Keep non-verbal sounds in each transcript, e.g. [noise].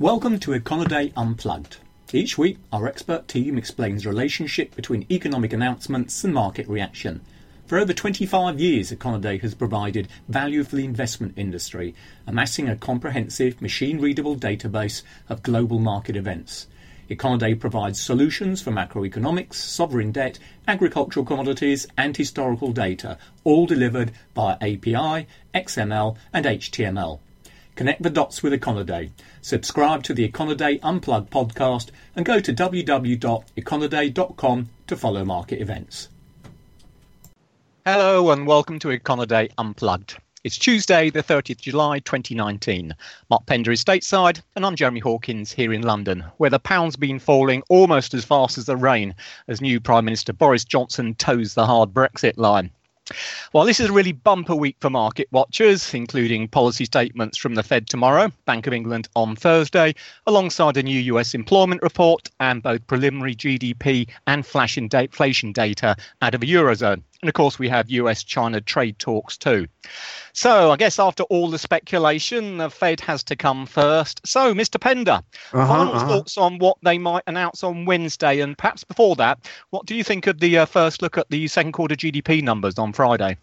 Welcome to Econoday Unplugged. Each week, our expert team explains the relationship between economic announcements and market reaction. For over 25 years, Econoday has provided value for the investment industry, amassing a comprehensive, machine readable database of global market events. Econoday provides solutions for macroeconomics, sovereign debt, agricultural commodities, and historical data, all delivered via API, XML, and HTML. Connect the dots with Econoday. Subscribe to the Econoday Unplugged podcast and go to www.econoday.com to follow market events. Hello and welcome to Econoday Unplugged. It's Tuesday, the 30th July 2019. Mark Pender is stateside, and I'm Jeremy Hawkins here in London, where the pound's been falling almost as fast as the rain as new Prime Minister Boris Johnson toes the hard Brexit line. Well, this is a really bumper week for market watchers, including policy statements from the Fed tomorrow, Bank of England on Thursday, alongside a new US employment report and both preliminary GDP and flash inflation data out of the Eurozone. And of course, we have US China trade talks too. So I guess after all the speculation, the Fed has to come first. So, Mr. Pender, uh-huh, final uh-huh. thoughts on what they might announce on Wednesday, and perhaps before that, what do you think of the uh, first look at the second quarter GDP numbers on Friday?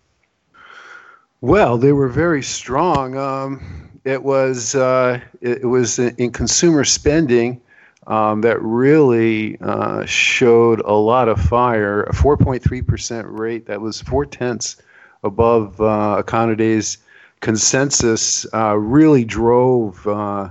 Well, they were very strong. Um, it was uh, it was in consumer spending um, that really uh, showed a lot of fire. A 4.3% rate that was four tenths above uh, Econoday's consensus uh, really drove uh,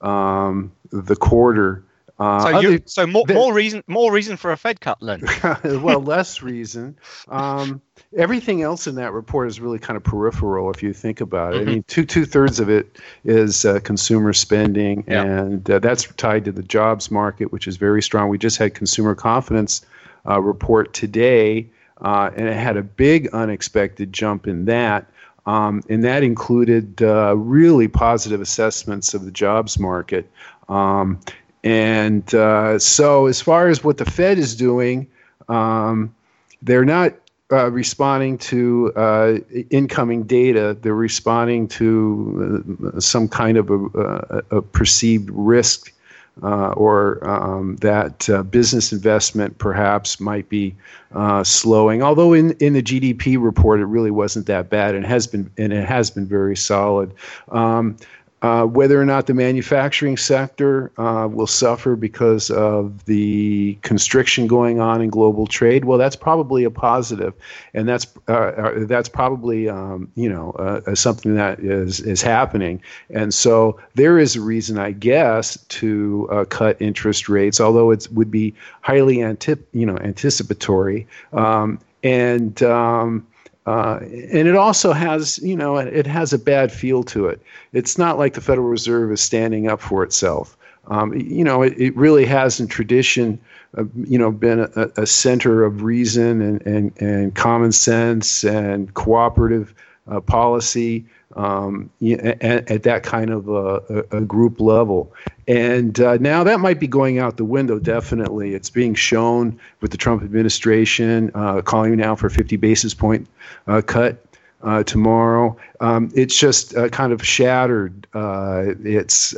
um, the quarter. Uh, so, you, so more, more reason more reason for a Fed cut, then. [laughs] well, less reason. Um, everything else in that report is really kind of peripheral if you think about it. Mm-hmm. I mean, two two thirds of it is uh, consumer spending, yeah. and uh, that's tied to the jobs market, which is very strong. We just had consumer confidence uh, report today, uh, and it had a big unexpected jump in that. Um, and that included uh, really positive assessments of the jobs market. Um, and uh, so, as far as what the Fed is doing, um, they're not uh, responding to uh, incoming data. They're responding to uh, some kind of a, a, a perceived risk uh, or um, that uh, business investment perhaps might be uh, slowing. Although in, in the GDP report, it really wasn't that bad, and has been and it has been very solid. Um, uh, whether or not the manufacturing sector uh, will suffer because of the constriction going on in global trade, well, that's probably a positive, and that's uh, uh that's probably um, you know uh, something that is is happening. And so there is a reason, I guess, to uh, cut interest rates, although it would be highly antip- you know anticipatory. Um, and um, uh, and it also has, you know, it has a bad feel to it. It's not like the Federal Reserve is standing up for itself. Um, you know, it, it, really has in tradition, uh, you know, been a, a, center of reason and, and, and common sense and cooperative uh, policy um, at, at, that kind of a, a group level. And uh, now that might be going out the window, definitely. It's being shown with the Trump administration uh, calling now for a 50 basis point uh, cut. Uh, tomorrow, um, it's just uh, kind of shattered. It's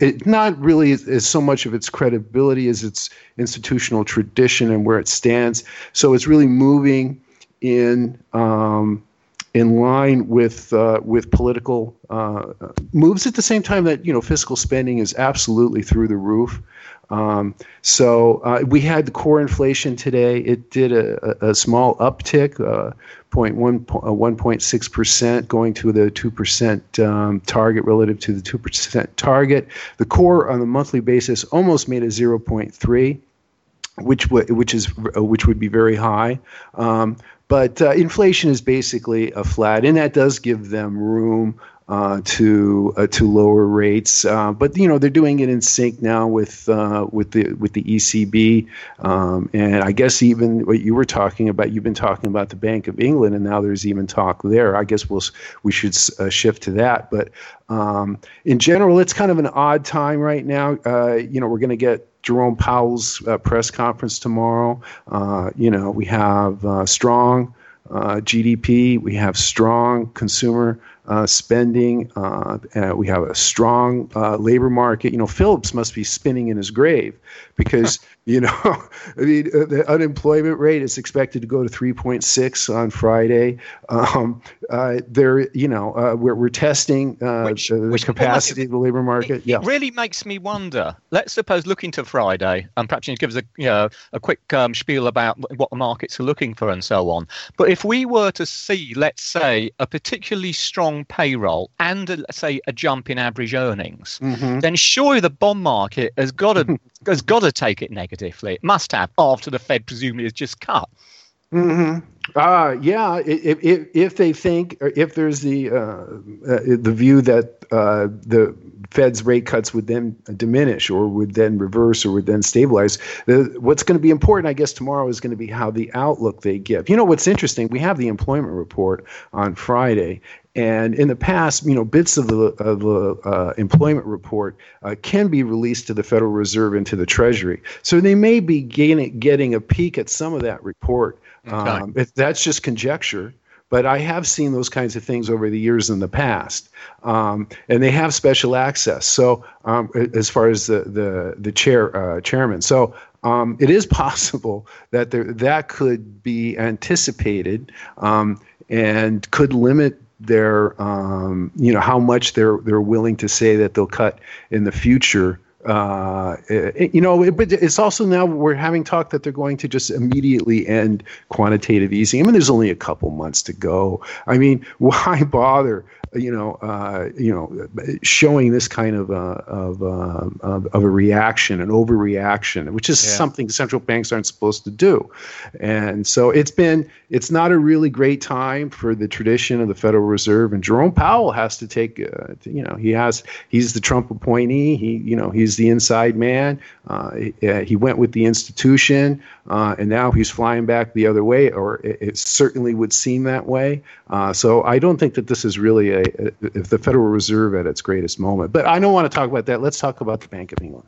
it not really as so much of its credibility as its institutional tradition and where it stands. So it's really moving in um, in line with uh, with political uh, moves at the same time that you know fiscal spending is absolutely through the roof. Um, so uh, we had the core inflation today. It did a, a small uptick, uh, 1.6 uh, percent, going to the two percent um, target relative to the two percent target. The core on the monthly basis almost made a 0.3 which w- which is uh, which would be very high. Um, but uh, inflation is basically a flat, and that does give them room uh, to uh, to lower rates. Uh, but you know they're doing it in sync now with uh, with the with the ECB, um, and I guess even what you were talking about. You've been talking about the Bank of England, and now there's even talk there. I guess we'll we should uh, shift to that. But um, in general, it's kind of an odd time right now. you know, we're going to get Jerome Powell's press conference tomorrow. You know, we have strong GDP, we have strong consumer uh, spending. Uh, we have a strong uh, labor market. You know, Phillips must be spinning in his grave because [laughs] you know [laughs] I mean, uh, the unemployment rate is expected to go to 3.6 on Friday. Um, uh, there, you know, uh, we're, we're testing which, the, the capacity of the labor market. It, yeah. it really makes me wonder. Let's suppose looking to Friday, and perhaps you give us a you know a quick um, spiel about what the markets are looking for and so on. But if we were to see, let's say, a particularly strong payroll and a, let's say a jump in average earnings, mm-hmm. then surely the bond market has got to [laughs] has got to take it negatively. It must have after the Fed presumably has just cut. Mm-hmm. Uh, yeah, if, if, if they think, or if there's the uh, uh, the view that uh, the Fed's rate cuts would then diminish, or would then reverse, or would then stabilize, the, what's going to be important, I guess, tomorrow is going to be how the outlook they give. You know, what's interesting? We have the employment report on Friday, and in the past, you know, bits of the, of the uh, employment report uh, can be released to the Federal Reserve and to the Treasury. So they may be getting, getting a peek at some of that report. Okay. Um, it, that's just conjecture. But I have seen those kinds of things over the years in the past, um, and they have special access. So, um, as far as the the the chair uh, chairman, so um, it is [laughs] possible that there, that could be anticipated um, and could limit their um, you know how much they're they're willing to say that they'll cut in the future. Uh, it, you know, it, but it's also now we're having talk that they're going to just immediately end quantitative easing. I mean, there's only a couple months to go. I mean, [laughs] why bother? you know, uh, you know, showing this kind of, uh, of, uh, of, of, a reaction, an overreaction, which is yeah. something central banks aren't supposed to do. And so it's been, it's not a really great time for the tradition of the Federal Reserve. And Jerome Powell has to take, uh, you know, he has, he's the Trump appointee. He, you know, he's the inside man. Uh, he, uh, he, went with the institution, and now he's flying back the other way, or it, it certainly would seem that way. so I don't think that this is really a if the Federal Reserve at its greatest moment. But I don't want to talk about that. Let's talk about the Bank of England.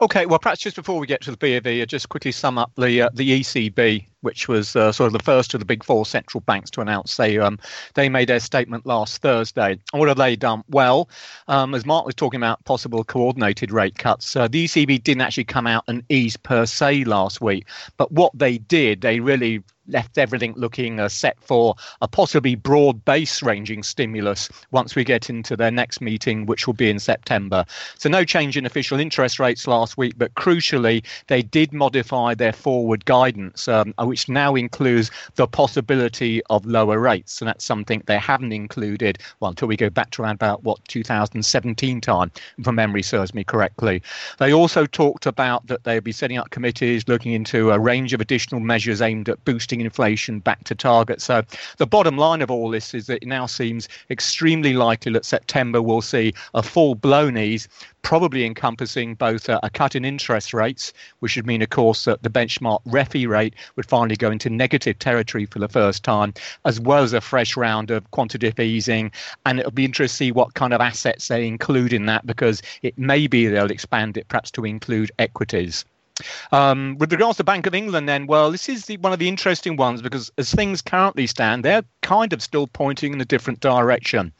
Okay, well, perhaps just before we get to the B of uh, just quickly sum up the uh, the ECB, which was uh, sort of the first of the big four central banks to announce they um, they made their statement last Thursday. What have they done? Well, um, as Mark was talking about possible coordinated rate cuts, uh, the ECB didn't actually come out and ease per se last week, but what they did, they really left everything looking uh, set for a possibly broad base ranging stimulus once we get into their next meeting, which will be in September. So, no change in official interest rates last week, but crucially, they did modify their forward guidance, um, which now includes the possibility of lower rates. And that's something they haven't included well, until we go back to around about what 2017 time, if my memory serves me correctly. They also talked about that they'll be setting up committees looking into a range of additional measures aimed at boosting inflation back to target. So the bottom line of all this is that it now seems extremely likely that September will see a full blown ease, probably encompassing both a, a cut in interest rates, which would mean, of course, that the benchmark refi rate would finally go into negative territory for the first time, as well as a fresh round of quantitative easing. And it'll be interesting to see what kind of assets they include in that because it may be they'll expand it perhaps to include equities. Um, with regards to Bank of England, then, well, this is the, one of the interesting ones because as things currently stand, they're kind of still pointing in a different direction.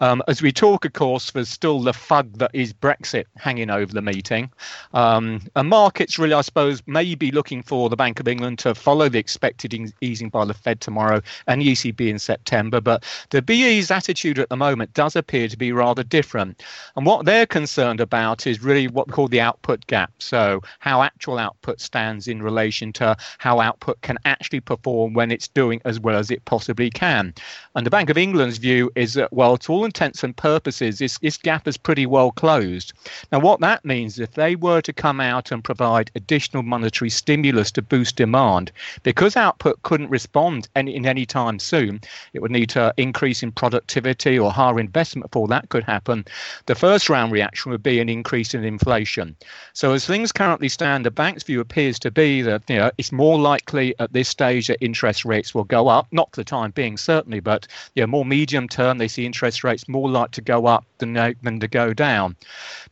Um, as we talk, of course, there's still the fug that is Brexit hanging over the meeting. Um, and markets really, I suppose, may be looking for the Bank of England to follow the expected easing by the Fed tomorrow and the ECB in September. But the BE's attitude at the moment does appear to be rather different. And what they're concerned about is really what we call the output gap. So, how actual output stands in relation to how output can actually perform when it's doing as well as it possibly can. And the Bank of England's view is that, well, to all intents and purposes, this, this gap is pretty well closed. Now, what that means, if they were to come out and provide additional monetary stimulus to boost demand, because output couldn't respond any, in any time soon, it would need to increase in productivity or higher investment before that could happen. The first round reaction would be an increase in inflation. So, as things currently stand, the bank's view appears to be that you know it's more likely at this stage that interest rates will go up, not for the time being certainly, but you know, more medium term they see interest rates more likely to go up than than to go down.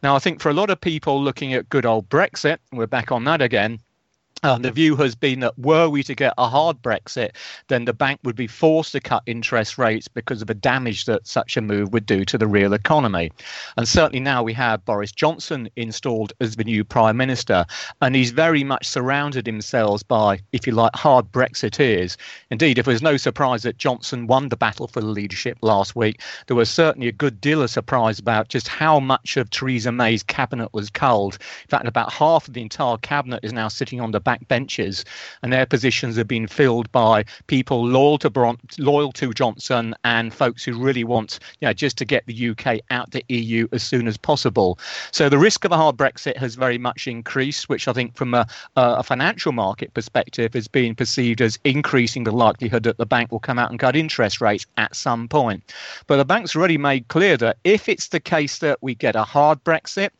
Now I think for a lot of people looking at good old Brexit, we're back on that again uh, the view has been that were we to get a hard Brexit, then the bank would be forced to cut interest rates because of the damage that such a move would do to the real economy. And certainly now we have Boris Johnson installed as the new prime minister, and he's very much surrounded himself by, if you like, hard Brexiteers. Indeed, if it was no surprise that Johnson won the battle for the leadership last week, there was certainly a good deal of surprise about just how much of Theresa May's cabinet was culled. In fact, about half of the entire cabinet is now sitting on the back backbenchers, and their positions have been filled by people loyal to Bron- loyal to Johnson and folks who really want, you know, just to get the UK out the EU as soon as possible. So the risk of a hard Brexit has very much increased, which I think, from a, a financial market perspective, is being perceived as increasing the likelihood that the bank will come out and cut interest rates at some point. But the bank's already made clear that if it's the case that we get a hard Brexit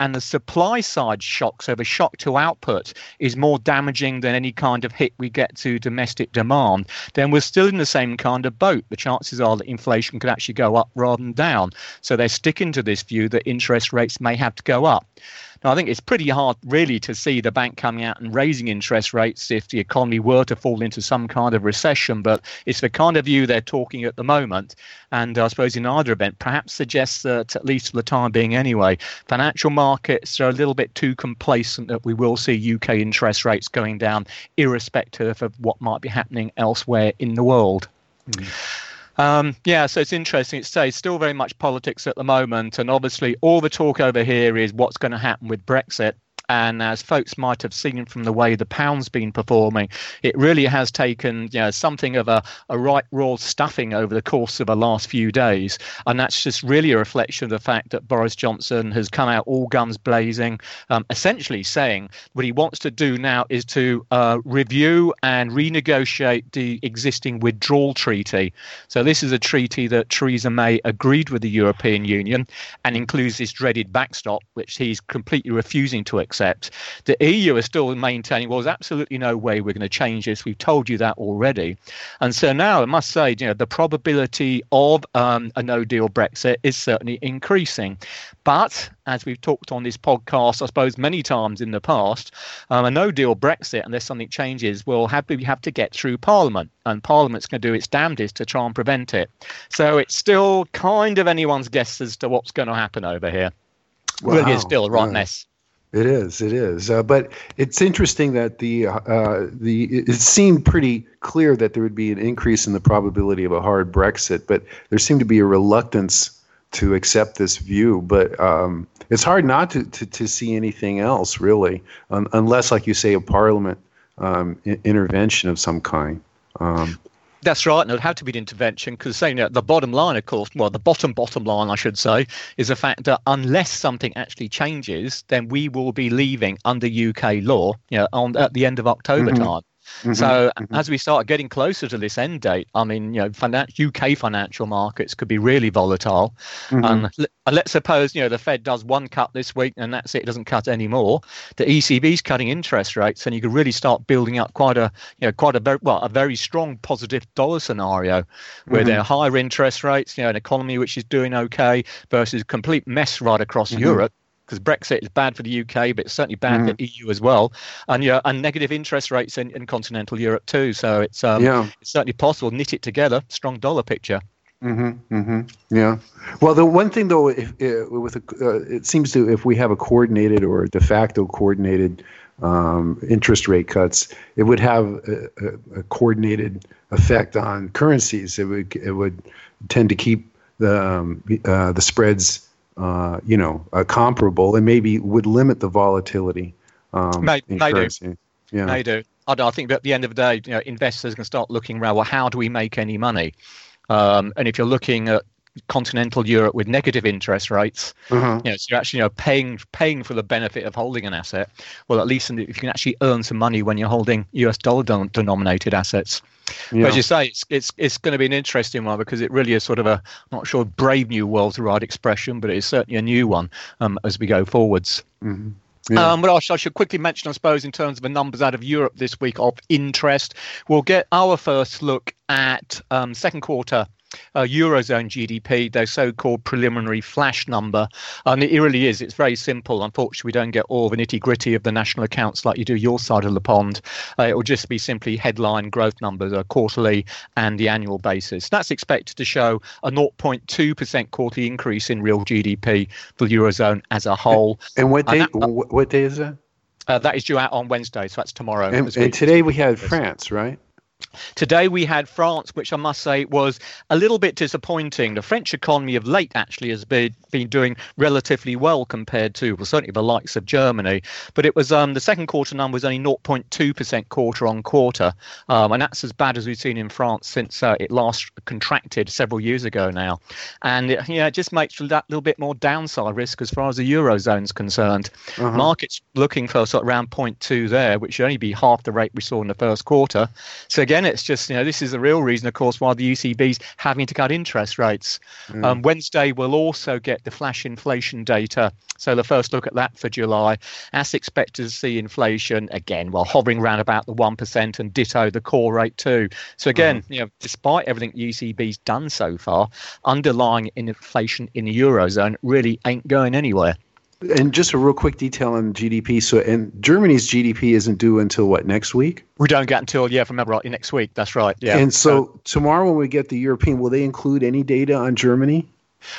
and the supply side shock, so the shock to output, is more damaging than any kind of hit we get to domestic demand, then we're still in the same kind of boat. The chances are that inflation could actually go up rather than down. So they're sticking to this view that interest rates may have to go up. Now, I think it's pretty hard, really, to see the bank coming out and raising interest rates if the economy were to fall into some kind of recession. But it's the kind of view they're talking at the moment. And I suppose in either event, perhaps suggests that, at least for the time being anyway, financial markets are a little bit too complacent that we will see UK interest rates going down, irrespective of what might be happening elsewhere in the world. Mm. Um, yeah, so it's interesting. It's, it's still very much politics at the moment, and obviously all the talk over here is what's going to happen with Brexit. And as folks might have seen from the way the pound's been performing, it really has taken you know, something of a, a right raw stuffing over the course of the last few days. And that's just really a reflection of the fact that Boris Johnson has come out all guns blazing, um, essentially saying what he wants to do now is to uh, review and renegotiate the existing withdrawal treaty. So, this is a treaty that Theresa May agreed with the European Union and includes this dreaded backstop, which he's completely refusing to accept accept. The EU is still maintaining, well, there's absolutely no way we're going to change this. We've told you that already. And so now I must say, you know, the probability of um, a no deal Brexit is certainly increasing. But as we've talked on this podcast, I suppose many times in the past, um, a no deal Brexit, unless something changes, will have, we have to get through Parliament. And Parliament's going to do its damnedest to try and prevent it. So it's still kind of anyone's guess as to what's going to happen over here. Wow. Really is still a right mess. It is. It is. Uh, but it's interesting that the uh, the it seemed pretty clear that there would be an increase in the probability of a hard Brexit, but there seemed to be a reluctance to accept this view. But um, it's hard not to, to, to see anything else really, um, unless, like you say, a Parliament um, intervention of some kind. That's right, and it would have to be an intervention because saying that the bottom line, of course, well, the bottom bottom line, I should say, is the fact that unless something actually changes, then we will be leaving under UK law, you know, on at the end of October mm-hmm. time. Mm-hmm, so mm-hmm. as we start getting closer to this end date, I mean, you know, finan- UK financial markets could be really volatile. Mm-hmm. And l- let's suppose you know the Fed does one cut this week and that's it; it doesn't cut anymore. The ECB's cutting interest rates, and you could really start building up quite a you know quite a very well a very strong positive dollar scenario where mm-hmm. there are higher interest rates, you know, an economy which is doing okay versus a complete mess right across mm-hmm. Europe because Brexit is bad for the UK, but it's certainly bad mm. for the EU as well, and yeah, and negative interest rates in, in continental Europe too. So it's um, yeah. it's certainly possible knit it together, strong dollar picture. Mm-hmm, mm-hmm, yeah. Well, the one thing though, if, if with a, uh, it seems to if we have a coordinated or de facto coordinated um, interest rate cuts, it would have a, a, a, coordinated effect on currencies. It would it would tend to keep the um, uh, the spreads uh, you know, uh, comparable and maybe would limit the volatility. Um, may, may do. Yeah. May do. I, I think at the end of the day, you know, investors can start looking around. Well, how do we make any money? Um, and if you're looking at continental Europe with negative interest rates, uh-huh. you know, so you're actually you know paying paying for the benefit of holding an asset. Well, at least if you can actually earn some money when you're holding US dollar denominated assets. Yeah. But as you say, it's it's it's going to be an interesting one because it really is sort of a I'm not sure brave new world's the right expression, but it is certainly a new one um, as we go forwards. Mm-hmm. Yeah. Um, I should quickly mention, I suppose, in terms of the numbers out of Europe this week of interest, we'll get our first look at um, second quarter uh, Eurozone GDP, their so called preliminary flash number. And it really is, it's very simple. Unfortunately, we don't get all the nitty gritty of the national accounts like you do your side of the pond. Uh, it will just be simply headline growth numbers, a quarterly and the annual basis. That's expected to show a 0.2% quarterly increase in real GDP for the Eurozone as a whole. And what day, and that, what day is that? Uh, that is due out on Wednesday, so that's tomorrow. And, and today we had France, right? Today we had France, which I must say was a little bit disappointing. The French economy of late actually has been, been doing relatively well compared to, well, certainly the likes of Germany. But it was um, the second quarter number was only 0.2% quarter on quarter. Um, and that's as bad as we've seen in France since uh, it last contracted several years ago now. And it, yeah, it just makes that little bit more downside risk as far as the Eurozone is concerned. Uh-huh. Markets looking for sort of around 0.2 there, which should only be half the rate we saw in the first quarter. So again, it's just, you know, this is the real reason, of course, why the ECB's having to cut interest rates. Mm. Um, Wednesday, we'll also get the flash inflation data. So the first look at that for July. As expected to see inflation, again, well, hovering around about the 1% and ditto the core rate too. So again, mm. you know, despite everything the ECB's done so far, underlying inflation in the Eurozone really ain't going anywhere. And just a real quick detail on GDP. So, and Germany's GDP isn't due until what next week? We don't get until yeah, if I remember right, next week. That's right. Yeah. And so, so tomorrow when we get the European, will they include any data on Germany?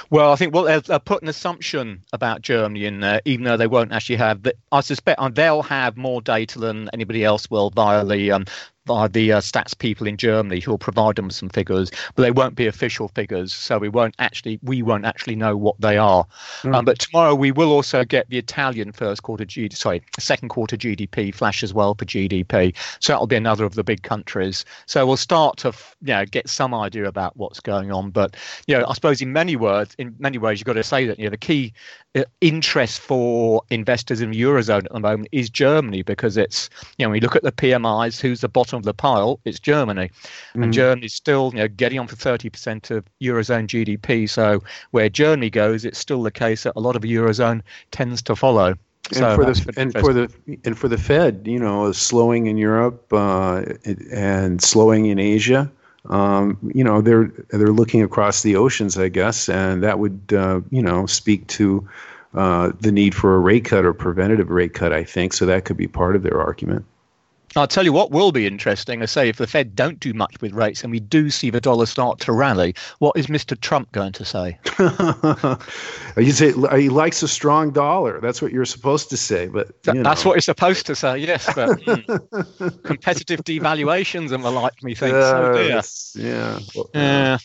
Well, I think well they'll, they'll, put an assumption about Germany in there, even though they won't actually have. But I suspect uh, they'll have more data than anybody else will via the um, by the uh, stats people in Germany who will provide them some figures, but they won't be official figures, so we won't actually we won't actually know what they are. Mm. Um, but tomorrow we will also get the Italian first quarter GDP, sorry, second quarter GDP flash as well for GDP. So that'll be another of the big countries. So we'll start to you know get some idea about what's going on. But you know, I suppose in many words, in many ways, you've got to say that you know the key uh, interest for investors in the eurozone at the moment is Germany because it's you know when you look at the PMIs, who's the bottom of the pile? It's Germany, mm. and Germany's still you know getting on for thirty percent of eurozone GDP. So where Germany goes, it's still the case that a lot of the eurozone tends to follow. And so for the and for the and for the Fed, you know, slowing in Europe uh, and slowing in Asia. Um, you know, they're they're looking across the oceans, I guess, and that would uh, you know speak to uh, the need for a rate cut or preventative rate cut. I think so. That could be part of their argument. I'll tell you what will be interesting. I say if the Fed don't do much with rates and we do see the dollar start to rally, what is Mr. Trump going to say? [laughs] you say he likes a strong dollar. That's what you're supposed to say, but that's what he's supposed to say. Yes, but mm, [laughs] competitive devaluations and the like. Me thinks. Uh, oh dear. Yeah. Yeah.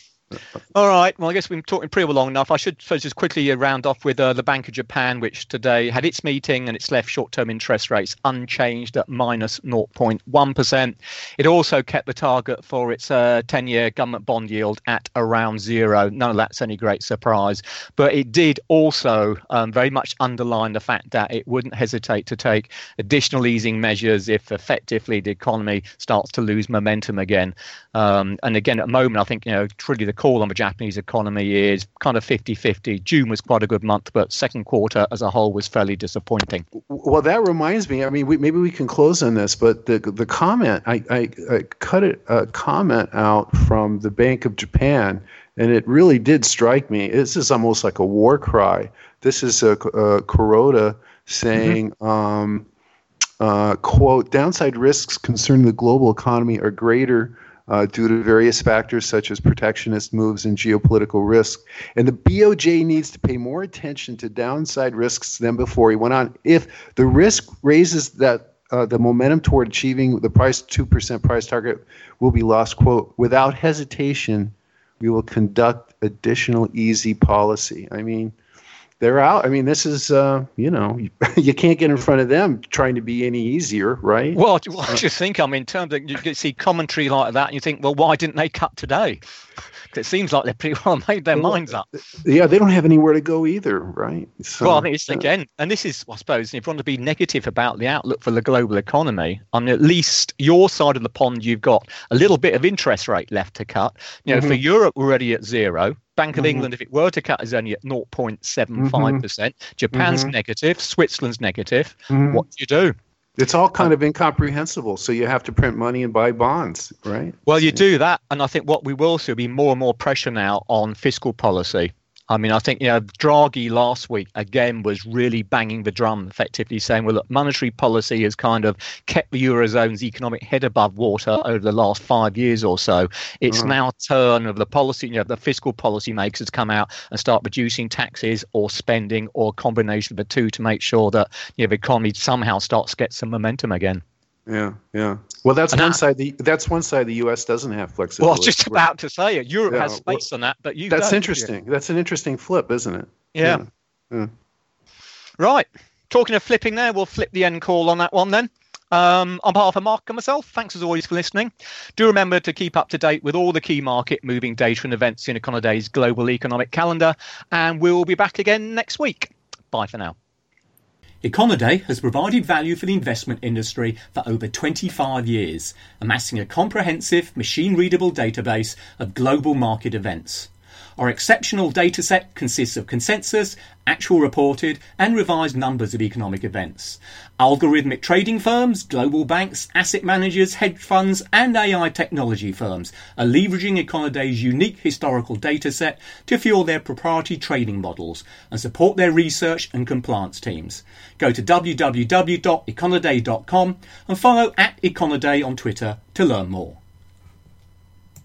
All right. Well, I guess we've been talking pretty long enough. I should just quickly round off with uh, the Bank of Japan, which today had its meeting and it's left short-term interest rates unchanged at minus 0.1. It also kept the target for its uh, 10-year government bond yield at around zero. None of that's any great surprise. But it did also um, very much underline the fact that it wouldn't hesitate to take additional easing measures if effectively the economy starts to lose momentum again. Um, and again, at the moment, I think, you know, truly the call on the Japanese economy is kind of 50 50. June was quite a good month, but second quarter as a whole was fairly disappointing. Well, that reminds me. I mean, we, maybe we can close on this, but the the comment I, I, I cut it a comment out from the Bank of Japan, and it really did strike me. This is almost like a war cry. This is a, a Kuroda saying. Mm-hmm. Um, uh, quote, downside risks concerning the global economy are greater uh, due to various factors such as protectionist moves and geopolitical risk. And the BOJ needs to pay more attention to downside risks than before. He went on, if the risk raises that uh, the momentum toward achieving the price 2% price target will be lost, quote, without hesitation, we will conduct additional easy policy. I mean, they're out. I mean, this is, uh, you know, [laughs] you can't get in front of them trying to be any easier, right? Well, what do you think? I mean, in terms of you see commentary like that, and you think, well, why didn't they cut today? [laughs] It seems like they've pretty well [laughs] made their well, minds up. Yeah, they don't have anywhere to go either, right? So, well, I think it's again, and this is, I suppose, if you want to be negative about the outlook for the global economy, I mean, at least your side of the pond, you've got a little bit of interest rate left to cut. You know, mm-hmm. for Europe, we're already at zero. Bank of mm-hmm. England, if it were to cut, is only at 0.75%. Mm-hmm. Japan's mm-hmm. negative, Switzerland's negative. Mm-hmm. What do you do? It's all kind of incomprehensible. So you have to print money and buy bonds, right? Well, you do that, and I think what we will see will be more and more pressure now on fiscal policy. I mean, I think you know Draghi last week again was really banging the drum, effectively saying, "Well, look, monetary policy has kind of kept the eurozone's economic head above water over the last five years or so. It's uh-huh. now turn of the policy, you know, the fiscal policy makers come out and start reducing taxes or spending or a combination of the two to make sure that you know the economy somehow starts to get some momentum again." Yeah, yeah. Well, that's and one side. The that's one side. The U.S. doesn't have flexibility. Well, I was just about to say it. Europe yeah, has space well, on that, but you. That's interesting. That's an interesting flip, isn't it? Yeah. yeah. yeah. Right. Talking of flipping, there, we'll flip the end call on that one then. Um, on behalf of Mark and myself, thanks as always for listening. Do remember to keep up to date with all the key market moving data and events in Econoday's global economic calendar, and we'll be back again next week. Bye for now. Econoday has provided value for the investment industry for over 25 years, amassing a comprehensive, machine readable database of global market events. Our exceptional dataset consists of consensus, actual reported, and revised numbers of economic events. Algorithmic trading firms, global banks, asset managers, hedge funds, and AI technology firms are leveraging Econoday's unique historical dataset to fuel their proprietary trading models and support their research and compliance teams. Go to www.econoday.com and follow at Econoday on Twitter to learn more.